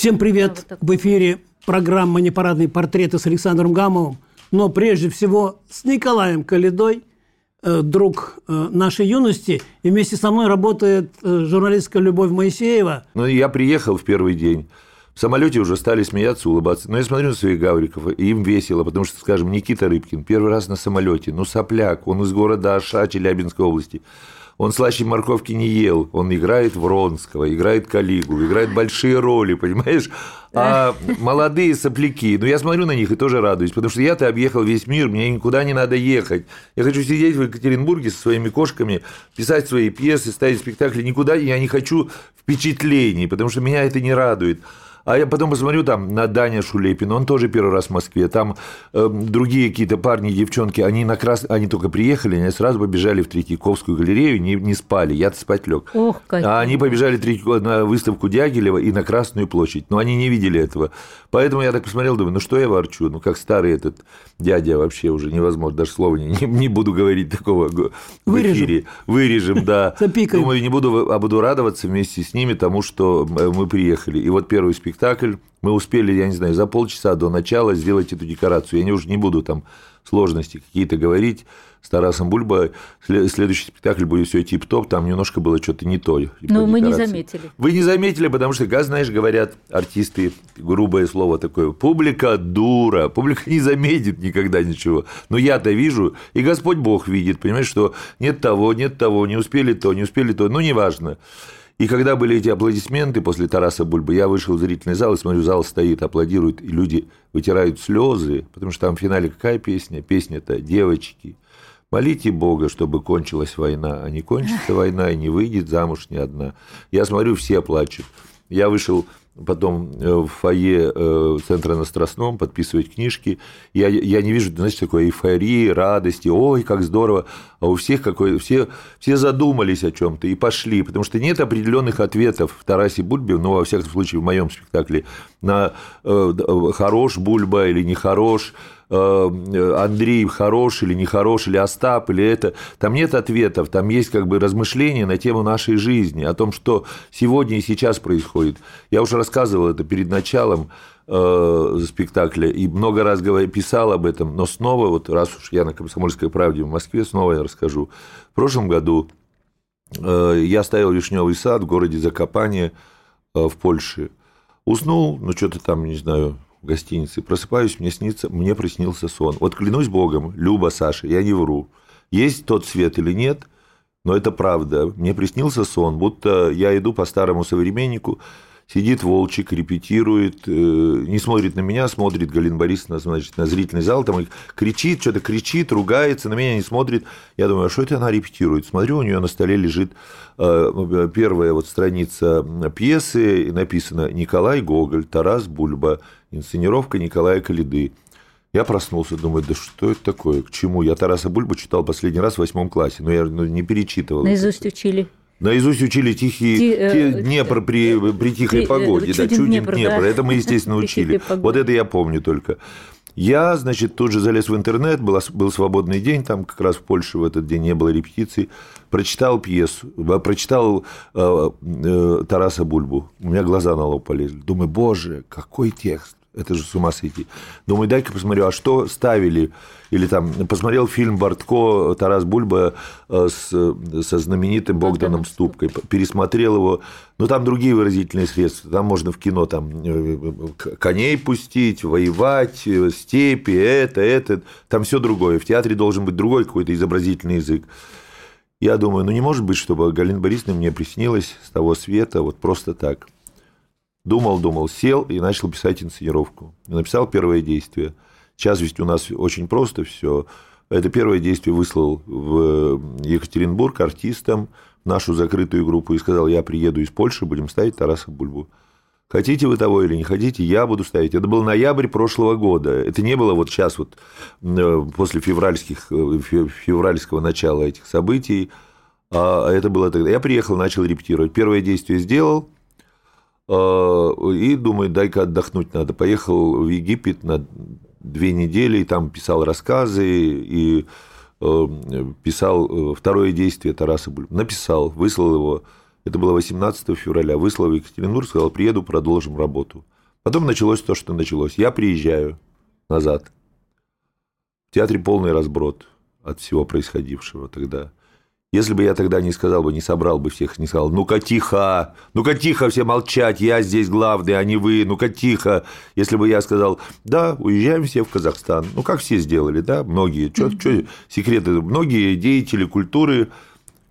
Всем привет! В эфире программа «Непарадные портреты» с Александром Гамовым, но прежде всего с Николаем Калидой, э, друг э, нашей юности. И вместе со мной работает э, журналистка Любовь Моисеева. Ну, я приехал в первый день. В самолете уже стали смеяться, улыбаться. Но я смотрю на своих гавриков, и им весело, потому что, скажем, Никита Рыбкин первый раз на самолете, ну, сопляк, он из города Аша, Челябинской области. Он слаще морковки не ел, он играет Вронского, играет Калигу, играет большие роли, понимаешь? А молодые сопляки, ну я смотрю на них и тоже радуюсь, потому что я-то объехал весь мир, мне никуда не надо ехать. Я хочу сидеть в Екатеринбурге со своими кошками, писать свои пьесы, ставить спектакли, никуда я не хочу впечатлений, потому что меня это не радует. А я потом посмотрю там на Даня Шулепина, он тоже первый раз в Москве. Там э, другие какие-то парни, девчонки, они, на крас... они только приехали, они сразу побежали в Третьяковскую галерею, не, не спали, я-то спать лег. Ох, как... А они побежали на выставку Дягилева и на Красную площадь, но они не видели этого. Поэтому я так посмотрел, думаю, ну что я ворчу, ну как старый этот дядя вообще уже невозможно, даже слова не, не буду говорить такого в Вырежем. эфире. Вырежем, да. Запикаем. Думаю, не буду, а буду радоваться вместе с ними тому, что мы приехали. И вот первый спектакль, мы успели, я не знаю, за полчаса до начала сделать эту декорацию. Я уже не буду там сложности какие-то говорить с Тарасом Бульба. Следующий спектакль будет все тип-топ, там немножко было что-то не то. Ну, мы не заметили. Вы не заметили, потому что, как знаешь, говорят артисты, грубое слово такое, публика дура, публика не заметит никогда ничего. Но я-то вижу, и Господь Бог видит, понимаешь, что нет того, нет того, не успели то, не успели то, ну, неважно. И когда были эти аплодисменты после Тараса Бульбы, я вышел в зрительный зал и смотрю, зал стоит, аплодирует, и люди вытирают слезы, потому что там в финале какая песня? Песня-то «Девочки». Молите Бога, чтобы кончилась война, а не кончится война и не выйдет замуж ни одна. Я смотрю, все плачут. Я вышел потом э, в фойе э, центра на Страстном подписывать книжки. Я, я не вижу, знаете, такой эйфории, радости, ой, как здорово. А у всех какой все, все задумались о чем-то и пошли, потому что нет определенных ответов в Тарасе Бульбе, ну, во всяком случае, в моем спектакле, на э, хорош Бульба или нехорош, э, Андрей хорош или нехорош, или Остап, или это. Там нет ответов, там есть как бы размышления на тему нашей жизни, о том, что сегодня и сейчас происходит. Я уже рассказывал это перед началом э, спектакля и много раз писал об этом, но снова, вот раз уж я на «Комсомольской правде» в Москве, снова я расскажу. В прошлом году э, я ставил «Вишневый сад» в городе Закопание э, в Польше. Уснул, ну, что-то там, не знаю, в гостинице. Просыпаюсь, мне снится, мне приснился сон. Вот клянусь Богом, Люба, Саша, я не вру. Есть тот свет или нет, но это правда. Мне приснился сон, будто я иду по старому современнику, сидит Волчик, репетирует, э, не смотрит на меня, смотрит Галина Борисовна, значит, на зрительный зал, там кричит, что-то кричит, ругается, на меня не смотрит. Я думаю, а что это она репетирует? Смотрю, у нее на столе лежит э, первая вот страница пьесы, написано «Николай Гоголь, Тарас Бульба, инсценировка Николая Калиды». Я проснулся, думаю, да что это такое, к чему? Я Тараса Бульба читал последний раз в восьмом классе, но я ну, не перечитывал. Наизусть учили. Наизусть учили тихий Ти, э, Днепр при, при тихой ти, погоде, да, чуден Днепр, Днепр. Да. Это мы, естественно, учили. Вот это я помню только. Я, значит, тут же залез в интернет, был, был свободный день, там как раз в Польше в этот день не было репетиций, прочитал пьесу, прочитал э, э, Тараса Бульбу. У меня глаза на лоб полезли. Думаю, боже, какой текст это же с ума сойти. Думаю, дай-ка посмотрю, а что ставили? Или там посмотрел фильм Бортко Тарас Бульба э, с, со знаменитым Богданом Ступкой, пересмотрел его, но там другие выразительные средства, там можно в кино там э, коней пустить, воевать, э, степи, это, это, там все другое. В театре должен быть другой какой-то изобразительный язык. Я думаю, ну не может быть, чтобы Галина Борисовна мне приснилась с того света вот просто так – Думал, думал, сел и начал писать инсценировку. Написал первое действие. Сейчас ведь у нас очень просто все. Это первое действие выслал в Екатеринбург артистам нашу закрытую группу и сказал, я приеду из Польши, будем ставить Тараса Бульбу. Хотите вы того или не хотите, я буду ставить. Это был ноябрь прошлого года. Это не было вот сейчас вот э, после февральских, э, февральского начала этих событий, а это было тогда. Я приехал, начал репетировать. Первое действие сделал, и думаю, дай-ка отдохнуть надо. Поехал в Египет на две недели, и там писал рассказы, и писал второе действие Тараса Бульба. Написал, выслал его это было 18 февраля. Выслал в Екатеринбург, сказал, приеду, продолжим работу. Потом началось то, что началось. Я приезжаю назад. В театре полный разброд от всего происходившего тогда. Если бы я тогда не сказал бы, не собрал бы всех, не сказал, ну-ка тихо, ну-ка тихо все молчать, я здесь главный, а не вы, ну-ка тихо. Если бы я сказал, да, уезжаем все в Казахстан, ну как все сделали, да, многие, что, что секреты, многие деятели культуры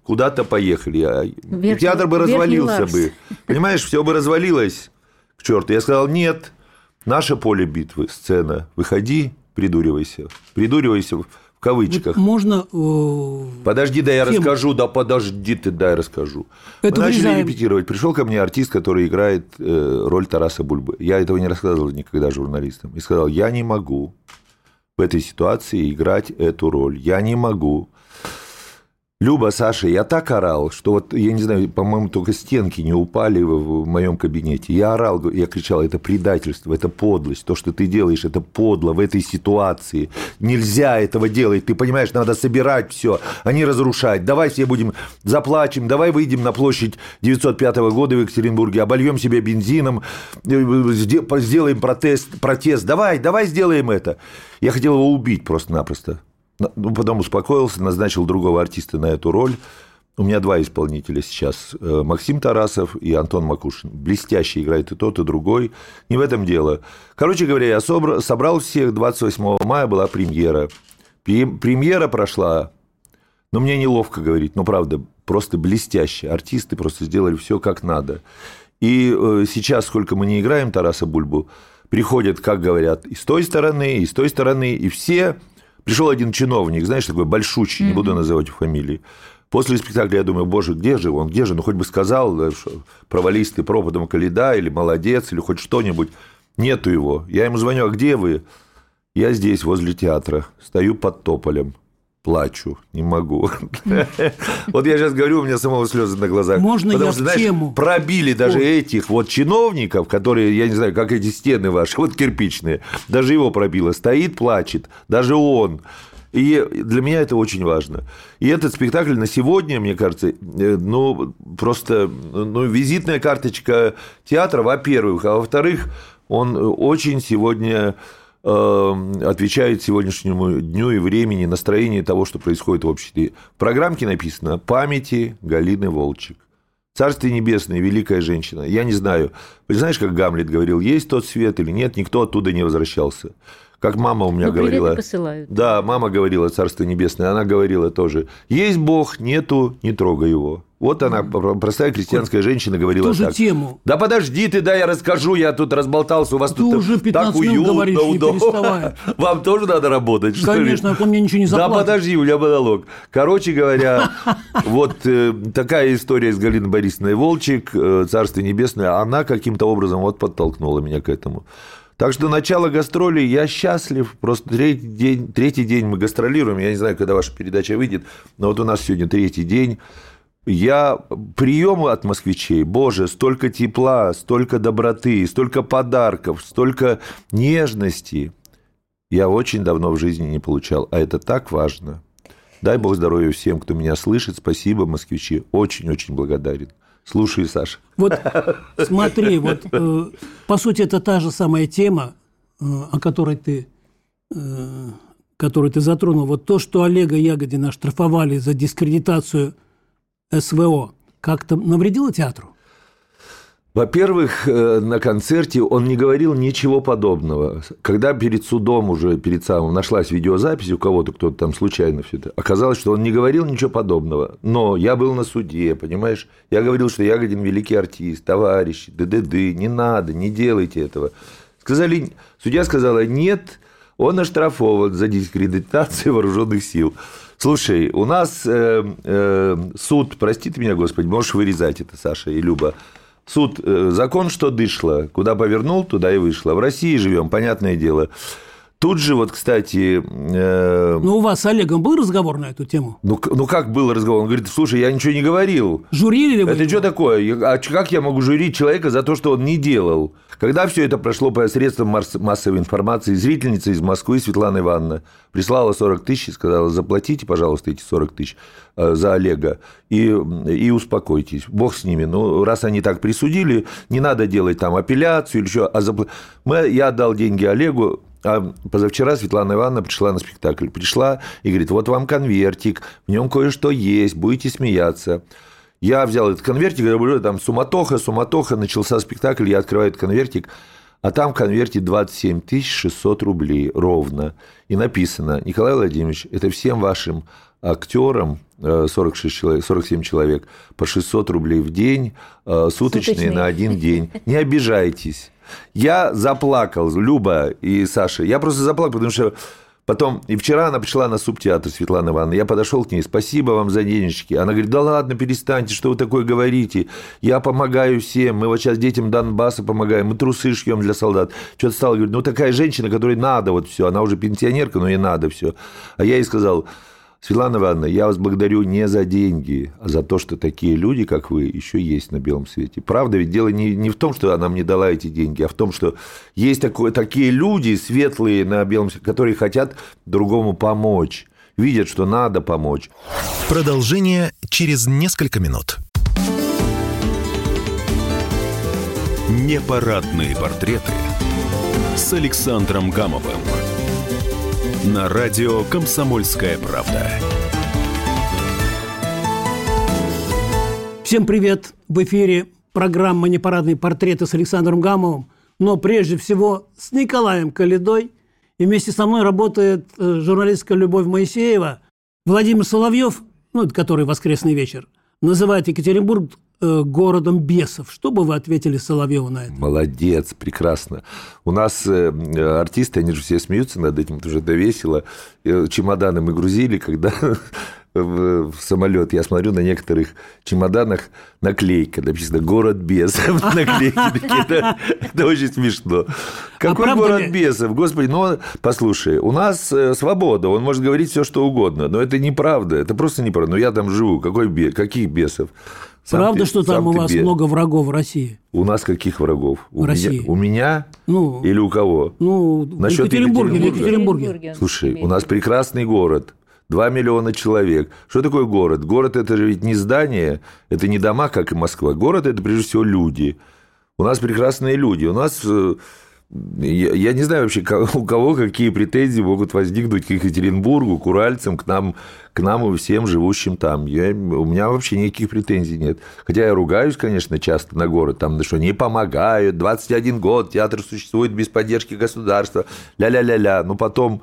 куда-то поехали. А Верхний, театр бы развалился бы. Понимаешь, все бы развалилось к черту. Я сказал, нет, наше поле битвы, сцена, выходи, придуривайся. Придуривайся в кавычках. Вот можно... Э, подожди, да я тем... расскажу, да подожди ты, да я расскажу. Это Мы начали вырезаем. репетировать. Пришел ко мне артист, который играет э, роль Тараса Бульбы. Я этого не рассказывал никогда журналистам. И сказал, я не могу в этой ситуации играть эту роль. Я не могу Люба, Саша, я так орал, что вот, я не знаю, по-моему, только стенки не упали в, в моем кабинете. Я орал, я кричал, это предательство, это подлость, то, что ты делаешь, это подло в этой ситуации. Нельзя этого делать, ты понимаешь, надо собирать все, а не разрушать. Давай все будем, заплачем, давай выйдем на площадь 905 года в Екатеринбурге, обольем себе бензином, э, сделаем протест, протест, давай, давай сделаем это. Я хотел его убить просто-напросто. Ну, потом успокоился, назначил другого артиста на эту роль. У меня два исполнителя сейчас. Э, Максим Тарасов и Антон Макушин. Блестяще играет и тот, и другой. Не в этом дело. Короче говоря, я собрал всех. 28 мая была премьера. Премьера прошла, но мне неловко говорить, но правда, просто блестяще. Артисты просто сделали все как надо. И э, сейчас, сколько мы не играем Тараса Бульбу, приходят, как говорят, и с той стороны, и с той стороны, и все Пришел один чиновник, знаешь, такой большущий, не буду называть фамилии. После спектакля я думаю, боже, где же он, где же? Ну, хоть бы сказал, что провались ты пропадом Каледа, или молодец, или хоть что-нибудь. Нету его. Я ему звоню, а где вы? Я здесь, возле театра, стою под тополем плачу, не могу. Вот я сейчас говорю, у меня самого слезы на глазах. Можно Потому я что, знаешь, тему? пробили даже этих вот чиновников, которые, я не знаю, как эти стены ваши, вот кирпичные, даже его пробило. Стоит, плачет, даже он. И для меня это очень важно. И этот спектакль на сегодня, мне кажется, э, ну, просто ну, визитная карточка театра, во-первых, а во-вторых, он очень сегодня отвечает сегодняшнему дню и времени, настроению того, что происходит в обществе. В программке написано «Памяти Галины Волчек». Царствие небесное, великая женщина. Я не знаю, знаешь, как Гамлет говорил, есть тот свет или нет, никто оттуда не возвращался. Как мама у меня Но ну, говорила. посылают. Да, мама говорила Царство Небесное, она говорила тоже. Есть Бог, нету, не трогай его. Вот она, простая крестьянская женщина, говорила Ту же так. тему. Да подожди ты, да, я расскажу, я тут разболтался, у вас ты тут уже 15 так уютно, говоришь, удобно. Вам тоже надо работать? Конечно, а мне ничего не заплатят. Да подожди, у меня монолог. Короче говоря, вот э, такая история с Галиной Борисовной Волчек, э, Царство Небесное, она каким-то образом вот подтолкнула меня к этому. Так что начало гастролей, я счастлив. Просто третий день, третий день мы гастролируем. Я не знаю, когда ваша передача выйдет, но вот у нас сегодня третий день. Я приемы от москвичей, боже, столько тепла, столько доброты, столько подарков, столько нежности. Я очень давно в жизни не получал, а это так важно. Дай бог здоровья всем, кто меня слышит. Спасибо, москвичи. Очень-очень благодарен. Слушай, Саша. Вот смотри, вот э, по сути это та же самая тема, э, о которой ты, э, которую ты затронул. Вот то, что Олега Ягодина оштрафовали за дискредитацию СВО, как-то навредило театру? Во-первых, э, на концерте он не говорил ничего подобного. Когда перед судом уже, перед самым, нашлась видеозапись у кого-то, кто-то там случайно все это, оказалось, что он не говорил ничего подобного. Но я был на суде, понимаешь? Я говорил, что Ягодин великий артист, товарищи, ды-ды-ды, не надо, не делайте этого. Сказали, судья сказала, нет, он оштрафован за дискредитацию вооруженных сил. Слушай, у нас э, э, суд, простите меня, Господи, можешь вырезать это, Саша и Люба. Суд, э, закон, что дышло, куда повернул, туда и вышло. В России живем, понятное дело. Тут же вот, кстати... Э... Ну, у вас с Олегом был разговор на эту тему? Ну, ну, как был разговор? Он говорит, слушай, я ничего не говорил. Журили ли вы Это его? что такое? А как я могу журить человека за то, что он не делал? Когда все это прошло по средствам массовой информации, зрительница из Москвы Светлана Ивановна прислала 40 тысяч и сказала, заплатите, пожалуйста, эти 40 тысяч э, за Олега и, и успокойтесь. Бог с ними. Ну, раз они так присудили, не надо делать там апелляцию или что. А запл... Мы, я отдал деньги Олегу, а позавчера Светлана Ивановна пришла на спектакль. Пришла и говорит, вот вам конвертик, в нем кое-что есть, будете смеяться. Я взял этот конвертик, говорю, там суматоха, суматоха, начался спектакль, я открываю этот конвертик, а там в конверте 27 600 рублей ровно. И написано, Николай Владимирович, это всем вашим актерам, 46 э, человек, 47 человек, по 600 рублей в день, э, суточные, суточные на один день. Не обижайтесь. Я заплакал, Люба и Саша. Я просто заплакал, потому что Потом, и вчера она пришла на субтеатр, Светлана Ивановна, я подошел к ней, спасибо вам за денежки. Она говорит, да ладно, перестаньте, что вы такое говорите, я помогаю всем, мы вот сейчас детям Донбасса помогаем, мы трусы шьем для солдат. Что-то стала говорить, ну такая женщина, которой надо вот все, она уже пенсионерка, но ей надо все. А я ей сказал, Светлана Ивановна, я вас благодарю не за деньги, а за то, что такие люди, как вы, еще есть на белом свете. Правда, ведь дело не, не в том, что она мне дала эти деньги, а в том, что есть такое, такие люди светлые на белом свете, которые хотят другому помочь, видят, что надо помочь. Продолжение через несколько минут. Непарадные портреты с Александром Гамовым на радио «Комсомольская правда». Всем привет! В эфире программа «Непарадные портреты» с Александром Гамовым, но прежде всего с Николаем Калидой. И вместе со мной работает э, журналистка Любовь Моисеева. Владимир Соловьев, ну, который «Воскресный вечер», называет Екатеринбург Э, городом бесов. Что бы вы ответили Соловьеву на это? Молодец, прекрасно. У нас э, артисты, они же все смеются над этим, это уже это весело. Э, чемоданы мы грузили, когда в самолет, я смотрю на некоторых чемоданах наклейка, написано «Город бесов». Наклейки Это очень смешно. А Какой город бесов? Господи, ну, послушай, у нас свобода, он может говорить все, что угодно, но это неправда, это просто неправда. Но я там живу, какой каких бесов? Сам Правда, ты, что там у вас тебе... много врагов в России? У нас каких врагов? В у России. Меня, у меня ну, или у кого? Ну, Насчет в Екатеринбурге. Екатеринбурге. Екатеринбурге. Слушай, у нас прекрасный город. 2 миллиона человек. Что такое город? Город – это же ведь не здание, это не дома, как и Москва. Город – это прежде всего люди. У нас прекрасные люди. У нас э, я, я не знаю вообще, у кого какие претензии могут возникнуть к Екатеринбургу, к уральцам, к нам, к нам и всем живущим там. Я, у меня вообще никаких претензий нет. Хотя я ругаюсь, конечно, часто на город, там, что не помогают, 21 год, театр существует без поддержки государства, ля-ля-ля-ля. Но потом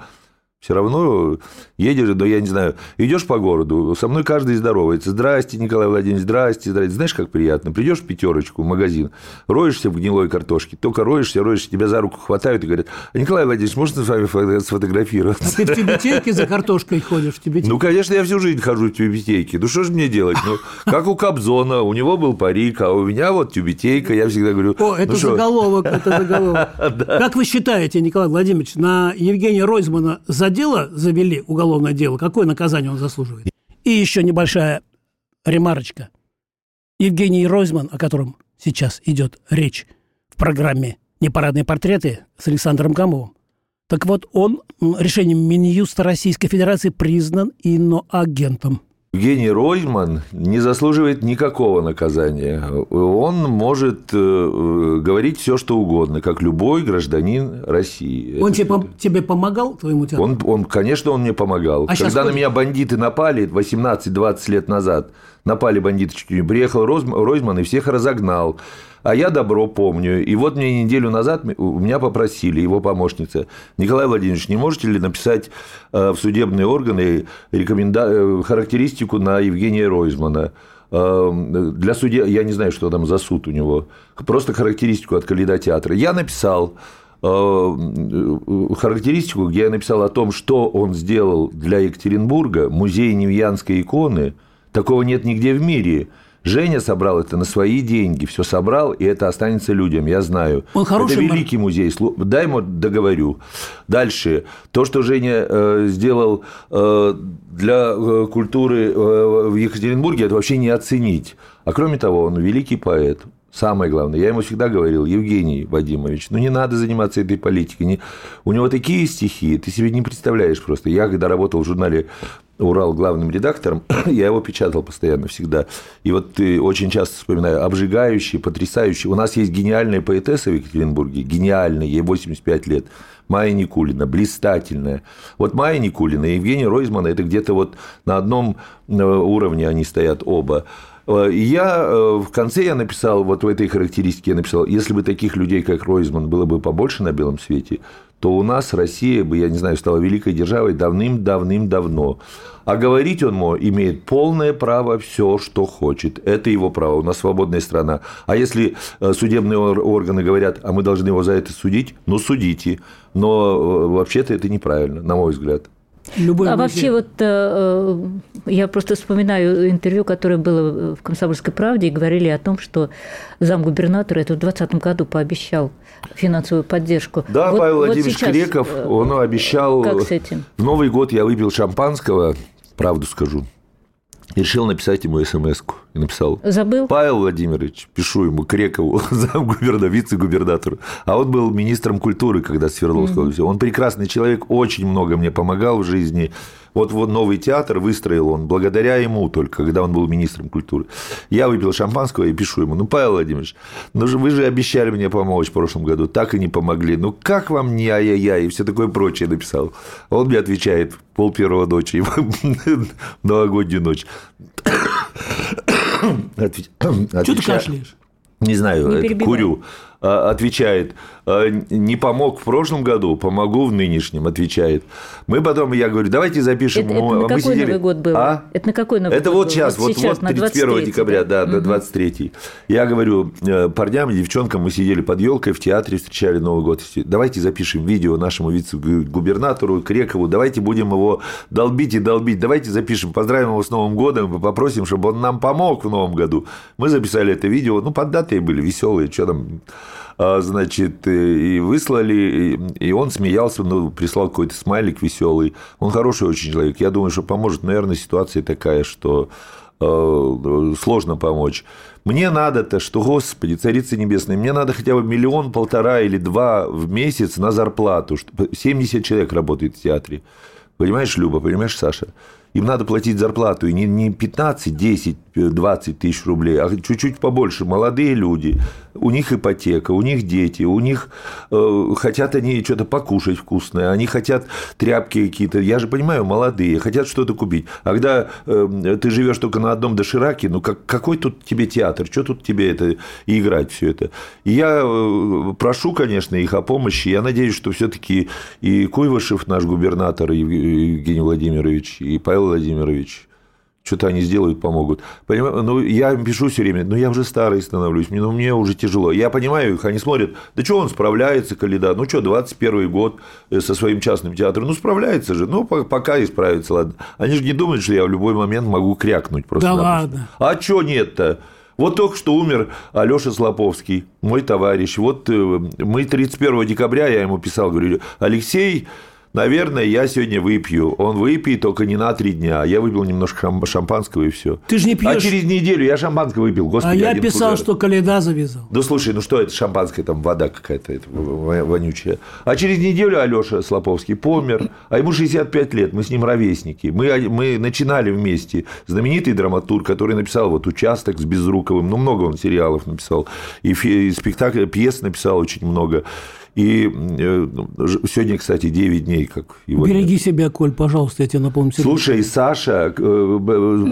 все равно едешь, да я не знаю, идешь по городу, со мной каждый здоровается. Здрасте, Николай Владимирович, здрасте, здрасте. Знаешь, как приятно? Придешь в пятерочку, в магазин, роешься в гнилой картошке, только роешься, роешься, тебя за руку хватают и говорят, а Николай Владимирович, можно с вами сфотографироваться? А ты в тюбетейке за картошкой ходишь? В тюбетейке? Ну, конечно, я всю жизнь хожу в тюбетейке. Ну, что же мне делать? Ну, как у Кобзона, у него был парик, а у меня вот тюбетейка, я всегда говорю... О, это ну, заголовок, это заголовок. Как вы считаете, Николай Владимирович, на Евгения Ройзмана за дело завели уголовное дело, какое наказание он заслуживает? И еще небольшая ремарочка. Евгений Ройзман, о котором сейчас идет речь в программе «Непарадные портреты» с Александром Гамовым, так вот, он решением Минюста Российской Федерации признан иноагентом. Евгений Ройман не заслуживает никакого наказания. Он может э, э, говорить все, что угодно, как любой гражданин России. Он тебе, тебе помогал твоему театру? Он, он, конечно, он мне помогал. А Когда на меня бандиты напали 18-20 лет назад, напали бандиты чуть не приехал Ройзман и всех разогнал. А я добро помню. И вот мне неделю назад у меня попросили его помощница. Николай Владимирович, не можете ли написать э, в судебные органы рекоменда... Э, характеристику на Евгения Ройзмана? Э, для судья, я не знаю, что там за суд у него, просто характеристику от Каледа театра. Я написал, характеристику, где я написал о том, что он сделал для Екатеринбурга, музей Невьянской иконы, такого нет нигде в мире. Женя собрал это на свои деньги, все собрал, и это останется людям, я знаю. Он хороший это великий музей. Дай ему договорю. Дальше. То, что Женя э, сделал э, для э, культуры э, в Екатеринбурге, это вообще не оценить. А кроме того, он великий поэт. Самое главное, я ему всегда говорил, Евгений Вадимович, ну не надо заниматься этой политикой. Не... У него такие стихи, ты себе не представляешь просто. Я когда работал в журнале Урал главным редактором, я его печатал постоянно всегда. И вот ты очень часто вспоминаю, обжигающий, потрясающий. У нас есть гениальная поэтесса в Екатеринбурге, гениальная, ей 85 лет, Майя Никулина, блистательная. Вот Майя Никулина и Евгений Ройзман, это где-то вот на одном э, уровне они стоят оба. Э, и я э, в конце я написал, вот в этой характеристике я написал, если бы таких людей, как Ройзман, было бы побольше на белом свете, то у нас Россия бы, я не знаю, стала великой державой давным-давным-давно. А говорить он имеет полное право все, что хочет. Это его право. У нас свободная страна. А если э, судебные органы говорят, а мы должны его за это судить, ну судите. Но вообще-то это неправильно, на мой взгляд. Любой а вообще вот э, я просто вспоминаю интервью, которое было в «Комсомольской правде», и говорили о том, что замгубернатора это в 2020 году пообещал финансовую поддержку. Да, вот, Павел Владимирович вот сейчас, Креков, э, он обещал... Как с этим? В Новый год я выпил шампанского, правду скажу, и решил написать ему смс -ку. И написал. Забыл? Павел Владимирович, пишу ему, Крекову, замгубернатора, вице-губернатору. А он был министром культуры, когда Свердловского. Mm-hmm. Он прекрасный человек, очень много мне помогал в жизни. Вот, вот новый театр выстроил он благодаря ему только, когда он был министром культуры. Я выпил шампанского и пишу ему, ну, Павел Владимирович, ну же вы же обещали мне помочь в прошлом году, так и не помогли. Ну, как вам не ай-яй-яй и все такое прочее написал. Он мне отвечает пол первого ночи, новогоднюю ночь. Что ты кашляешь? Не знаю, не курю. А, отвечает, «А, не помог в прошлом году, помогу в нынешнем, отвечает. Мы потом, я говорю, давайте запишем. Это, это на какой сидели... Новый год был? А? Это на какой Новый это год вот был? сейчас, вот, сейчас, вот 31 декабря, да, да угу. 23 Я говорю э, парням, девчонкам, мы сидели под елкой в театре, встречали Новый год. Давайте запишем видео нашему вице-губернатору Крекову, давайте будем его долбить и долбить, давайте запишем, поздравим его с Новым годом, попросим, чтобы он нам помог в Новом году. Мы записали это видео, ну, поддатые были, веселые, что там а, значит, и выслали, и он смеялся, ну, прислал какой-то смайлик веселый. Он хороший очень человек. Я думаю, что поможет. Наверное, ситуация такая, что э, сложно помочь. Мне надо-то, что, Господи, Царица Небесная, мне надо хотя бы миллион, полтора или два в месяц на зарплату. 70 человек работает в театре. Понимаешь, Люба, понимаешь, Саша? им надо платить зарплату, и не 15, 10, 20 тысяч рублей, а чуть-чуть побольше. Молодые люди, у них ипотека, у них дети, у них э, хотят они что-то покушать вкусное, они хотят тряпки какие-то. Я же понимаю, молодые, хотят что-то купить. А когда э, ты живешь только на одном дошираке, ну как, какой тут тебе театр, что тут тебе это и играть все это? И я э, прошу, конечно, их о помощи. Я надеюсь, что все-таки и Куйвышев, наш губернатор Евгений Владимирович, и Павел Владимирович, что-то они сделают, помогут. Понимаю, ну, я им пишу все время, ну, я уже старый становлюсь, ну, мне уже тяжело. Я понимаю их, они смотрят, да что он справляется, Калида, ну, что, 21 год э, со своим частным театром, ну, справляется же, ну, пока и справится, ладно. Они же не думают, что я в любой момент могу крякнуть просто. Да ладно. А что нет-то? Вот только что умер Алёша Слоповский, мой товарищ. Вот э, мы 31 декабря, я ему писал, говорю, Алексей, наверное, я сегодня выпью. Он выпьет только не на три дня. Я выпил немножко шампанского и все. Ты же не пьешь. А через неделю я шампанского выпил. Господи, а я писал, куда... что Каледа завязал. Да слушай, ну что это шампанское, там вода какая-то это, вонючая. А через неделю Алеша Слоповский помер, а ему 65 лет, мы с ним ровесники. Мы, мы начинали вместе. Знаменитый драматург, который написал вот «Участок» с Безруковым, ну много он сериалов написал, и, и спектакль, пьес написал очень много. И э, сегодня, кстати, 9 дней, как его Береги нет. себя, Коль, пожалуйста, я тебе напомню. Слушай, Саша, э,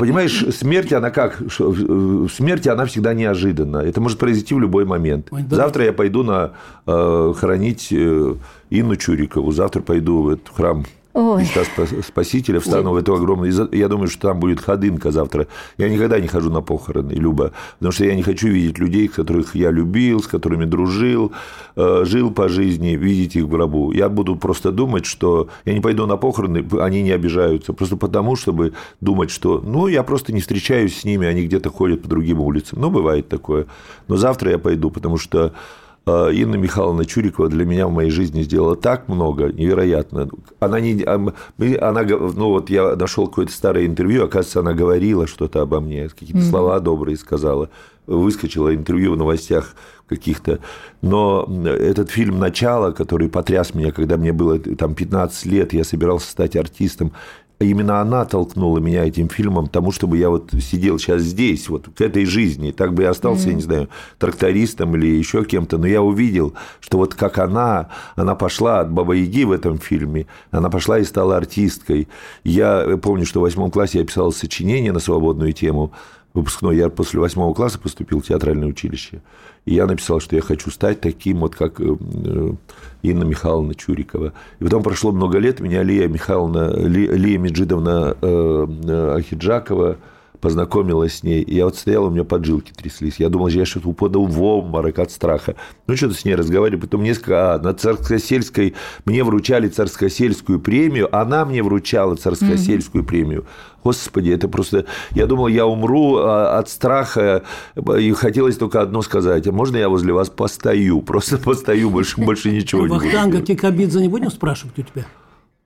понимаешь, смерть, она как? Смерть, она всегда неожиданна. Это может произойти в любой момент. Ой, да. Завтра я пойду на э, хоронить Инну Чурикову. Завтра пойду в этот храм Ой. Христа Спасителя, встану в эту огромную... Я думаю, что там будет ходынка завтра. Я никогда не хожу на похороны, Люба, потому что я не хочу видеть людей, которых я любил, с которыми дружил, э, жил по жизни, видеть их в гробу. Я буду просто думать, что я не пойду на похороны, они не обижаются, просто потому, чтобы думать, что, ну, я просто не встречаюсь с ними, они где-то ходят по другим улицам. Ну, бывает такое. Но завтра я пойду, потому что Инна Михайловна Чурикова для меня в моей жизни сделала так много, невероятно. Она не, а, она, ну вот я нашел какое-то старое интервью, оказывается, она говорила что-то обо мне, какие-то mm-hmm. слова добрые сказала, выскочила интервью в новостях каких-то. Но этот фильм «Начало», который потряс меня, когда мне было там 15 лет, я собирался стать артистом, именно она толкнула меня этим фильмом тому, чтобы я вот сидел сейчас здесь, вот к этой жизни. Так бы я остался, mm-hmm. я не знаю, трактористом или еще кем-то. Но я увидел, что вот как она, она пошла от Баба Яги в этом фильме, она пошла и стала артисткой. Я помню, что в восьмом классе я писал сочинение на свободную тему выпускной. Я после восьмого класса поступил в театральное училище. И я написал, что я хочу стать таким вот, как э, Инна Михайловна Чурикова. И потом прошло много лет, меня Лия Михайловна, Лия Меджидовна э, э, Ахиджакова познакомилась с ней, и я вот стоял, у меня поджилки тряслись. Я думал, я что-то упадал в обморок от страха. Ну, что-то с ней разговариваю. Потом несколько... А, на Царскосельской мне вручали Царскосельскую премию, она мне вручала Царскосельскую mm-hmm. премию. Господи, это просто... Я думал, я умру а, от страха, и хотелось только одно сказать. А можно я возле вас постою? Просто постою, больше, больше ничего не буду. Вахтанга Кикабидзе не будем спрашивать у тебя?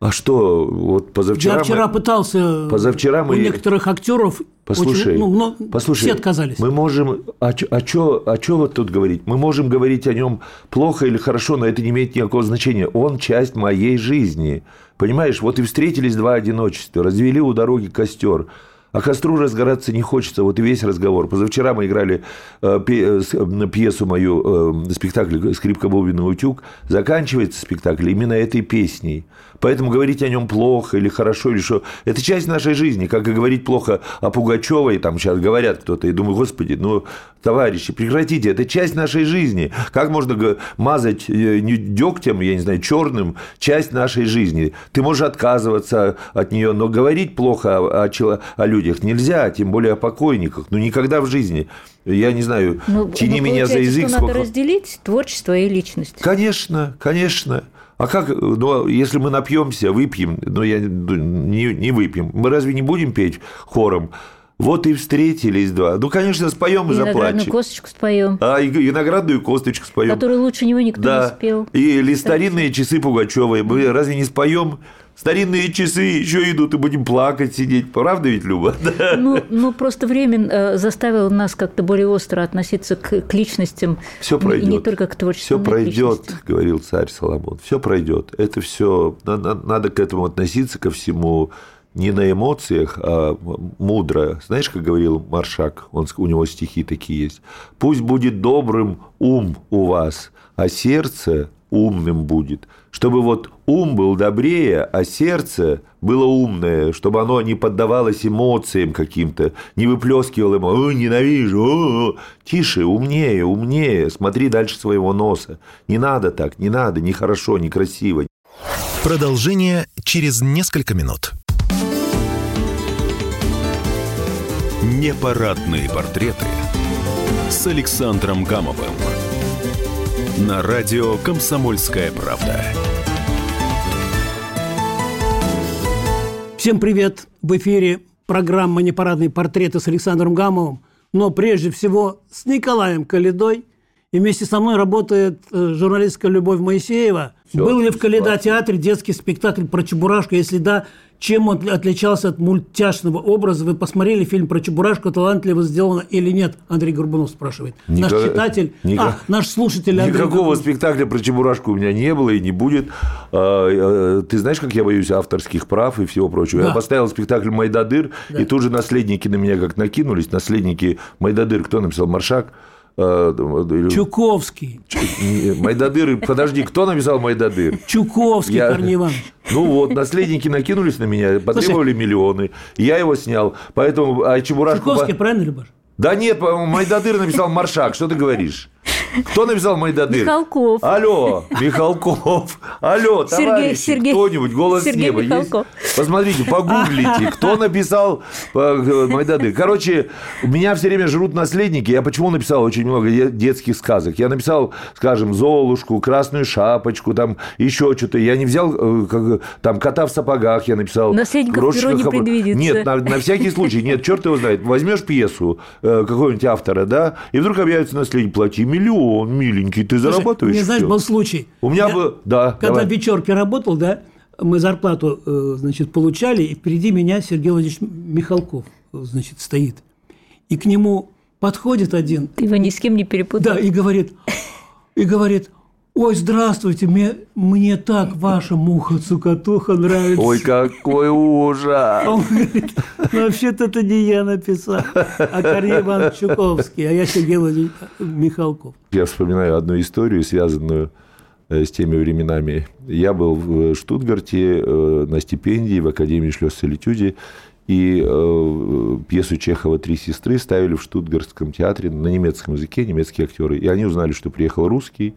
А что, вот позавчера... Я вчера мы... пытался позавчера мы... у некоторых актеров Послушай, очень, ну, но послушай, все отказались. Мы можем... А, а что а чё вот тут говорить? Мы можем говорить о нем плохо или хорошо, но это не имеет никакого значения. Он часть моей жизни. Понимаешь, вот и встретились два одиночества, развели у дороги костер. А костру разгораться не хочется. Вот и весь разговор. Позавчера мы играли э, э, пьесу мою, э, спектакль «Скрипка, бубен и утюг». Заканчивается спектакль именно этой песней. Поэтому говорить о нем плохо или хорошо, или что, это часть нашей жизни, как и говорить плохо о Пугачевой, там сейчас говорят кто-то, и думаю, господи, ну, товарищи, прекратите, это часть нашей жизни. Как можно мазать э, дегтем, я не знаю, черным часть нашей жизни? Ты можешь отказываться от нее, но говорить плохо о, о, о людях нельзя, тем более о покойниках, ну, никогда в жизни. Я не знаю, ну, тяни ну, меня за язык. Что сколько... надо разделить творчество и личность. Конечно, конечно. А как, ну, если мы напьемся, выпьем, но ну, я не, не выпьем, мы разве не будем петь хором? Вот и встретились два. Ну, конечно, споем и, и заплачем. Виноградную косточку споем. А, и виноградную косточку споем. Которую лучше него никто да. не спел. И, или старинные часы Пугачевой. Мы разве не споем? Старинные часы еще идут, и будем плакать, сидеть. Правда ведь, Люба? Ну, ну просто время э, заставило нас как-то более остро относиться к, к личностям. Все пройдет. И не только к творчеству. Все пройдет, говорил царь Соломон. Все пройдет. Это все. Надо, надо к этому относиться, ко всему не на эмоциях, а мудро. Знаешь, как говорил Маршак, он, у него стихи такие есть. «Пусть будет добрым ум у вас, а сердце умным будет, чтобы вот ум был добрее, а сердце было умное, чтобы оно не поддавалось эмоциям каким-то, не выплескивало ему «Ой, ненавижу!» о -о -о. Тише, умнее, умнее, смотри дальше своего носа. Не надо так, не надо, нехорошо, некрасиво. Продолжение через несколько минут. Непарадные портреты с Александром Гамовым на радио «Комсомольская правда». Всем привет! В эфире программа «Непарадные портреты» с Александром Гамовым, но прежде всего с Николаем Калидой. И вместе со мной работает э, журналистка Любовь Моисеева. Все, Был ли в Каледа театре детский спектакль про Чебурашку? Если да, чем он отличался от мультяшного образа? Вы посмотрели фильм про Чебурашку, талантливо сделано или нет? Андрей Горбунов спрашивает. Никак... Наш читатель, Никак... а, наш слушатель Андрей Никакого Горбунов. спектакля про Чебурашку у меня не было и не будет. А, ты знаешь, как я боюсь авторских прав и всего прочего? Да. Я поставил спектакль «Майдадыр», да. и тут же наследники на меня как накинулись. Наследники «Майдадыр» кто написал? Маршак? А, Чуковский. Майдадыр. Подожди, кто написал Майдадыр? Чуковский, я... Корней Иванович. Ну вот, наследники накинулись на меня, потребовали Слушай, миллионы. Я его снял. Поэтому а Чебурашку... Чуковский, правильно, Любаш? Да нет, Майдадыр написал Маршак. Что ты говоришь? Кто написал Майдадыр? Михалков. Алло, Михалков. Алло, Сергей- Сергей- кто-нибудь, голос Сергей неба есть? Михалков. Посмотрите, погуглите, кто написал э, Майдадыр. Короче, меня все время жрут наследники. Я почему написал очень много де- детских сказок? Я написал, скажем, Золушку, Красную Шапочку, там еще что-то. Я не взял э, как, там кота в сапогах, я написал. Наследников перо не предвидится. Нет, на, на всякий случай. Нет, черт его знает. Возьмешь пьесу э, какого-нибудь автора, да, и вдруг объявится наследник, плати миллион, миленький, ты Слушай, зарабатываешь. Мне, знаешь, был случай. У меня Я- был... Да, Когда давай. в вечерке работал, да, мы зарплату, э, значит, получали, и впереди меня Сергей Владимирович Михалков, значит, стоит. И к нему подходит один, Ты его ни с кем не перепутал. да, и говорит, и говорит, ой, здравствуйте, мне, мне так ваша муха-цукатуха нравится. Ой, какой ужас! он говорит, «Ну, вообще-то это не я написал, а Корней Иванович Чуковский, а я Владимирович Михалков. Я вспоминаю одну историю, связанную э, с теми временами. Я был в Штутгарте э, на стипендии в Академии Шлёс-Солитюде, и э, пьесу Чехова «Три сестры» ставили в Штутгартском театре на немецком языке, немецкие актеры. И они узнали, что приехал русский,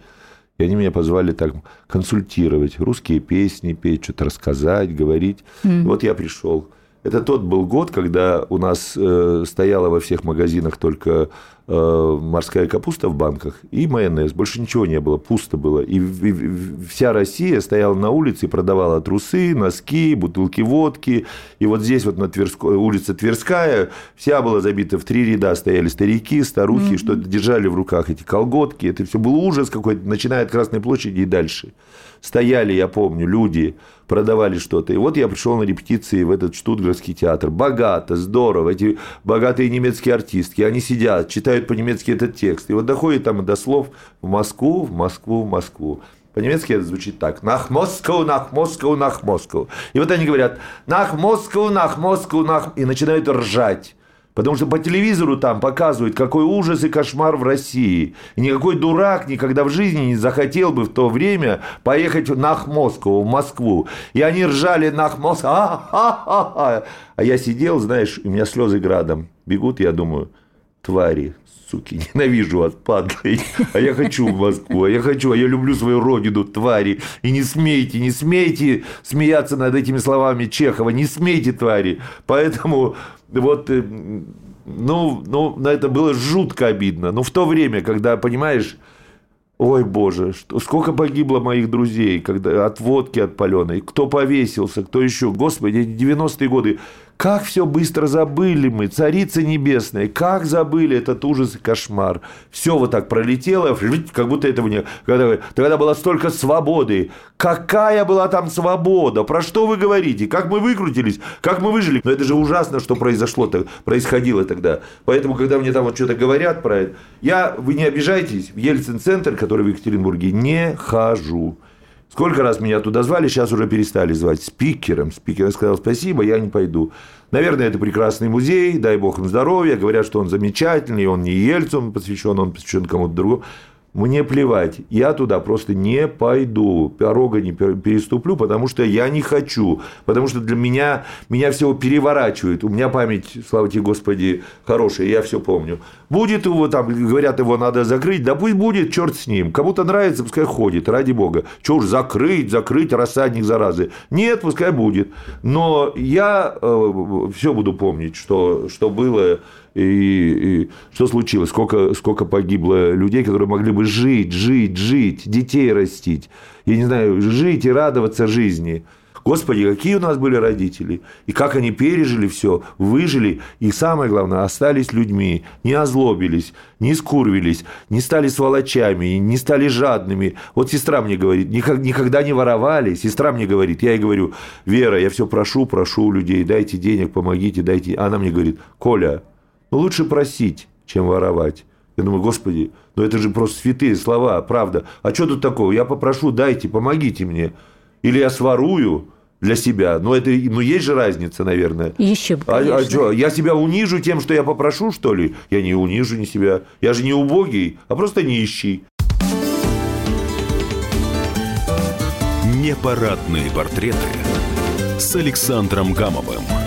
и они меня позвали так консультировать, русские песни петь, что-то рассказать, говорить. Вот я пришел. Это тот был год, когда у нас э, стояла во всех магазинах только э, морская капуста в банках и майонез. Больше ничего не было, пусто было. И, и вся Россия стояла на улице и продавала трусы, носки, бутылки водки. И вот здесь вот на Тверской, улице Тверская вся была забита в три ряда. Стояли старики, старухи, что-то держали в руках эти колготки. Это все был ужас какой-то, начиная от Красной площади и дальше. Стояли, я помню, люди, продавали что-то. И вот я пришел на репетиции в этот штутгарский театр. Богато, здорово. Эти богатые немецкие артистки, они сидят, читают по-немецки этот текст. И вот доходит там до слов в Москву, в Москву, в Москву. По-немецки это звучит так. Нах Москву, нах Москву, нах Москву. И вот они говорят, нах Москву, нах Москву, нах... И начинают ржать. Потому что по телевизору там показывают, какой ужас и кошмар в России. И никакой дурак никогда в жизни не захотел бы в то время поехать на Москву, в Москву. И они ржали на Москву. А я сидел, знаешь, у меня слезы градом бегут, я думаю, твари, суки, ненавижу вас, падлы. А я хочу в Москву, а я хочу, а я люблю свою родину, твари. И не смейте, не смейте смеяться над этими словами Чехова, не смейте, твари. Поэтому вот, э, ну, ну, на это было жутко обидно. Но в то время, когда, понимаешь, Ой, боже, что, сколько погибло моих друзей когда, от водки от паленой, кто повесился, кто еще. Господи, эти 90-е годы, как все быстро забыли мы, царица небесная, как забыли этот ужас и кошмар. Все вот так пролетело, как будто этого не... Когда, тогда было столько свободы. Какая была там свобода? Про что вы говорите? Как мы выкрутились? Как мы выжили? Но это же ужасно, что произошло, происходило тогда. Поэтому, когда мне там вот что-то говорят про это, я, вы не обижайтесь, в Ельцин-центр, который в Екатеринбурге, не хожу. Сколько раз меня туда звали, сейчас уже перестали звать спикером. Спикер сказал спасибо, я не пойду. Наверное, это прекрасный музей, дай бог им здоровья. Говорят, что он замечательный, он не Ельцину посвящен, он посвящен кому-то другому. Мне плевать, я туда просто не пойду, порога не переступлю, потому что я не хочу, потому что для меня, меня всего переворачивает, у меня память, слава тебе Господи, хорошая, я все помню. Будет его там, говорят, его надо закрыть, да пусть будет, черт с ним, кому-то нравится, пускай ходит, ради бога. Чего уж закрыть, закрыть, рассадник заразы. Нет, пускай будет, но я э, все буду помнить, что, что было, и, и что случилось, сколько, сколько погибло людей, которые могли бы жить, жить, жить, детей растить, я не знаю, жить и радоваться жизни. Господи, какие у нас были родители, и как они пережили все, выжили, и самое главное, остались людьми, не озлобились, не скурвились, не стали сволочами, не стали жадными. Вот сестра мне говорит, никогда не воровали, сестра мне говорит, я ей говорю, Вера, я все прошу, прошу у людей, дайте денег, помогите, дайте. Она мне говорит, Коля, лучше просить, чем воровать. Я думаю, господи, ну это же просто святые слова, правда. А что тут такого? Я попрошу, дайте, помогите мне. Или я сворую для себя. Но это, ну, есть же разница, наверное. Еще бы, а, а что, я себя унижу тем, что я попрошу, что ли? Я не унижу не себя. Я же не убогий, а просто нищий. Непарадные портреты с Александром Гамовым.